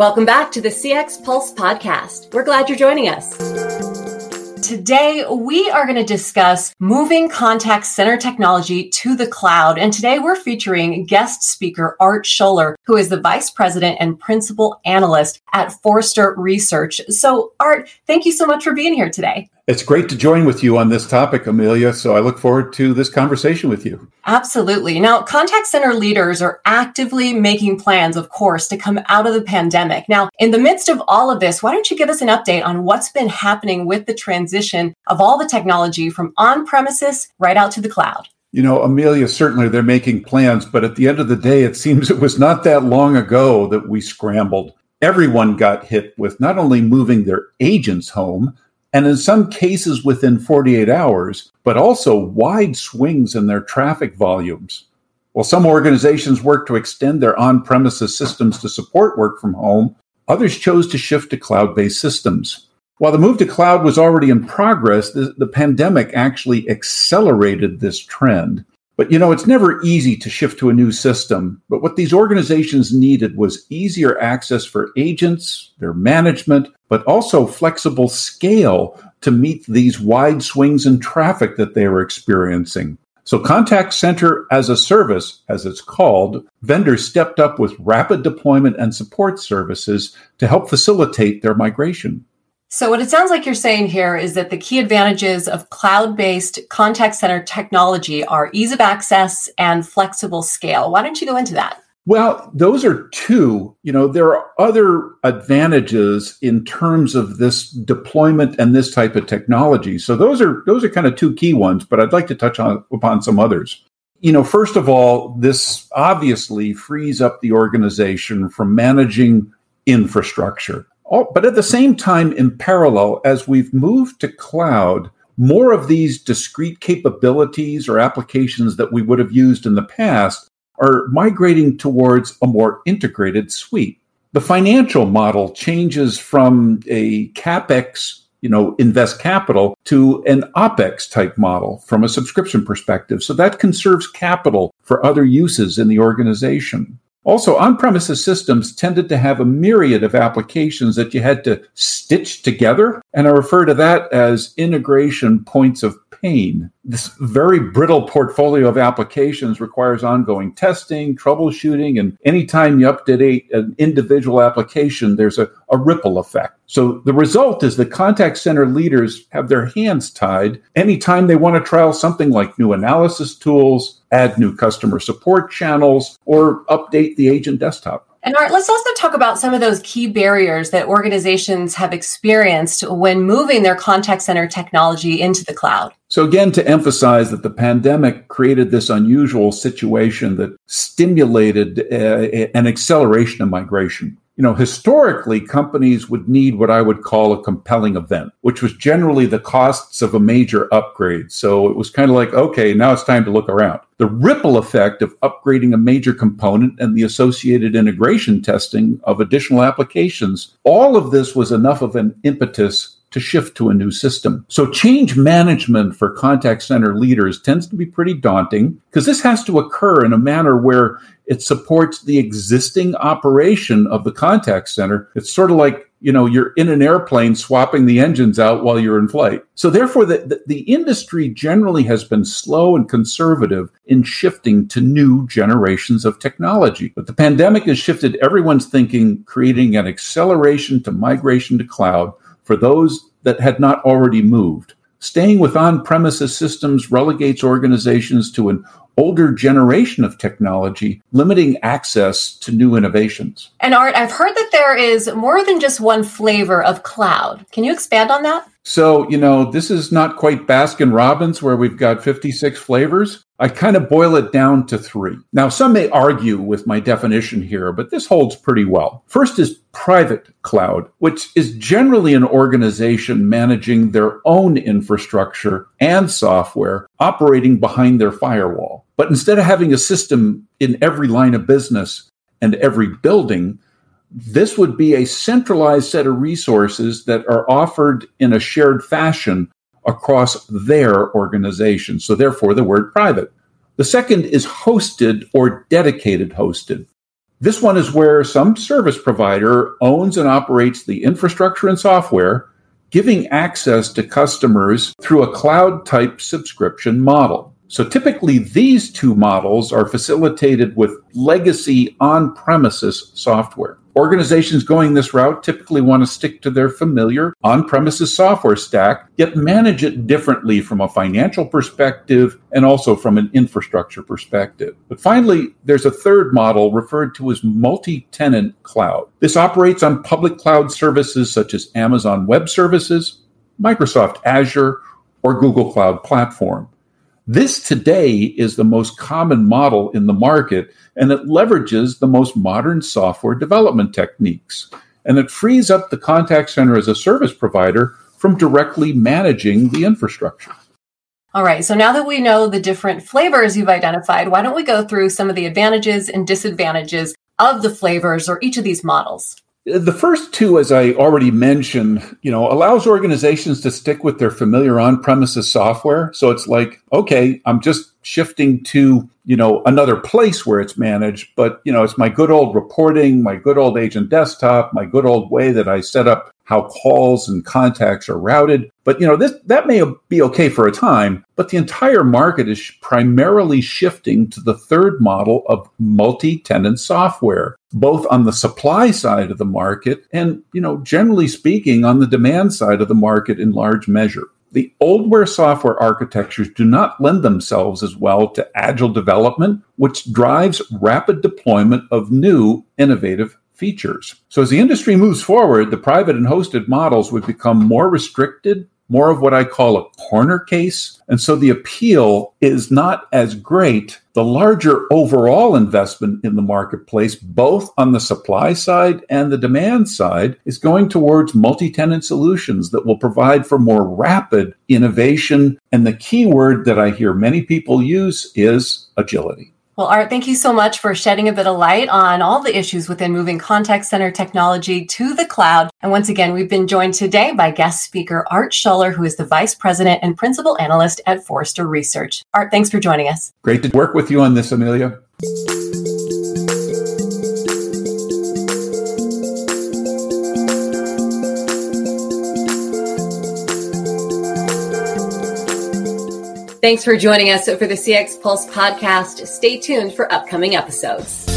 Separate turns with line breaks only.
Welcome back to the CX Pulse podcast. We're glad you're joining us. Today, we are going to discuss moving contact center technology to the cloud. And today we're featuring guest speaker Art Schoeller, who is the vice president and principal analyst at Forrester Research. So, Art, thank you so much for being here today.
It's great to join with you on this topic, Amelia. So I look forward to this conversation with you.
Absolutely. Now, contact center leaders are actively making plans, of course, to come out of the pandemic. Now, in the midst of all of this, why don't you give us an update on what's been happening with the transition of all the technology from on premises right out to the cloud?
You know, Amelia, certainly they're making plans, but at the end of the day, it seems it was not that long ago that we scrambled. Everyone got hit with not only moving their agents home, and in some cases within 48 hours, but also wide swings in their traffic volumes. While some organizations work to extend their on premises systems to support work from home, others chose to shift to cloud based systems. While the move to cloud was already in progress, the, the, pandemic actually accelerated this trend. But you know, it's never easy to shift to a new system. But what these organizations needed was easier access for agents, their management, but also flexible scale to meet these wide swings in traffic that they were experiencing. So, Contact Center as a Service, as it's called, vendors stepped up with rapid deployment and support services to help facilitate their migration.
So, what it sounds like you're saying here is that the key advantages of cloud based contact center technology are ease of access and flexible scale. Why don't you go into that?
Well, those are two. You know, there are other advantages in terms of this deployment and this type of technology. So those are those are kind of two key ones, but I'd like to touch on upon some others. You know, first of all, this obviously frees up the organization from managing infrastructure. Oh, but at the same time, in parallel, as we've moved to cloud, more of these discrete capabilities or applications that we would have used in the past are migrating towards a more integrated suite. The financial model changes from a capex, you know, invest capital to an opex type model from a subscription perspective. So that conserves capital for other uses in the organization. Also, on premises systems tended to have a myriad of applications that you had to stitch together. And I refer to that as integration points of pain. This very brittle portfolio of applications requires ongoing testing, troubleshooting, and anytime you update an individual application, there's a, a ripple effect. So the result is the contact center leaders have their hands tied anytime they want to trial something like new analysis tools, add new customer support channels, or update the agent desktop.
And Art, let's also talk about some of those key barriers that organizations have experienced when moving their contact center technology into the cloud.
So, again, to emphasize that the pandemic created this unusual situation that stimulated uh, an acceleration of migration you know, historically, companies would need what I would call a compelling event, which was generally the costs of a major upgrade. So it was kind of like, okay, now it's time to look around. The ripple effect of upgrading a major component and the associated integration testing of additional applications, all of this was enough of an impetus to shift to a new system. So change management for contact center leaders tends to be pretty daunting because this has to occur in a manner where it supports the existing operation of the contact center. It's sort of like you know you're in an airplane swapping the engines out while you're in flight so therefore the, the, the, industry generally has been slow and conservative in shifting to new generations of technology but the pandemic has shifted everyone's thinking creating an acceleration to migration to cloud for those that had not already moved. Staying with on premises systems relegates organizations to an older generation of technology, limiting access to new innovations.
And Art, I've heard that there is more than just one flavor of cloud. Can you expand on that?
So, you know, this is not quite Baskin Robbins where we've got 56 flavors. I kind of boil it down to three. Now, some may argue with my definition here, but this holds pretty well. First is private cloud, which is generally an organization managing their own infrastructure and software operating behind their firewall. But instead of having a system in every line of business and every building, this would be a centralized set of resources that are offered in a shared fashion across their organization. So, therefore, the word private. The second is hosted or dedicated hosted. This one is where some service provider owns and operates the infrastructure and software, giving access to customers through a cloud type subscription model. So typically, these two models are facilitated with legacy on premises software. Organizations going this route typically want to stick to their familiar on premises software stack, yet manage it differently from a financial perspective and also from an infrastructure perspective. But finally, there's a third model referred to as multi tenant cloud. This operates on public cloud services such as Amazon Web Services, Microsoft Azure, or Google Cloud Platform. This today is the most common model in the market, and it leverages the most modern software development techniques. And it frees up the contact center as a service provider from directly managing the infrastructure.
All right, so now that we know the different flavors you've identified, why don't we go through some of the advantages and disadvantages of the flavors or each of these models?
The first two, as I already mentioned, you know, allows organizations to stick with their familiar on-premises software. So it's like, okay, I'm just shifting to, you know, another place where it's managed, but you know, it's my good old reporting, my good old agent desktop, my good old way that I set up how calls and contacts are routed. But you know, this that may be okay for a time, but the entire market is primarily shifting to the third model of multi-tenant software, both on the supply side of the market and, you know, generally speaking on the demand side of the market in large measure. The oldware software architectures do not lend themselves as well to agile development, which drives rapid deployment of new innovative features. So as the industry moves forward, the private and hosted models would become more restricted, more of what I call a corner case. And so the appeal is not as great. The larger overall investment in the marketplace, both on the supply side and the demand side, is going towards multi tenant solutions that will provide for more rapid innovation. And the key word that I hear many people use is agility.
Well, Art, thank you so much for shedding a bit of light on all the issues within moving contact center technology to the cloud. And once again, we've been joined today by guest speaker Art Schoeller, who is the Vice President and Principal Analyst at Forrester Research. Art, thanks for joining us.
Great to work with you on this, Amelia.
Thanks for joining us for the CX Pulse podcast. Stay tuned for upcoming episodes.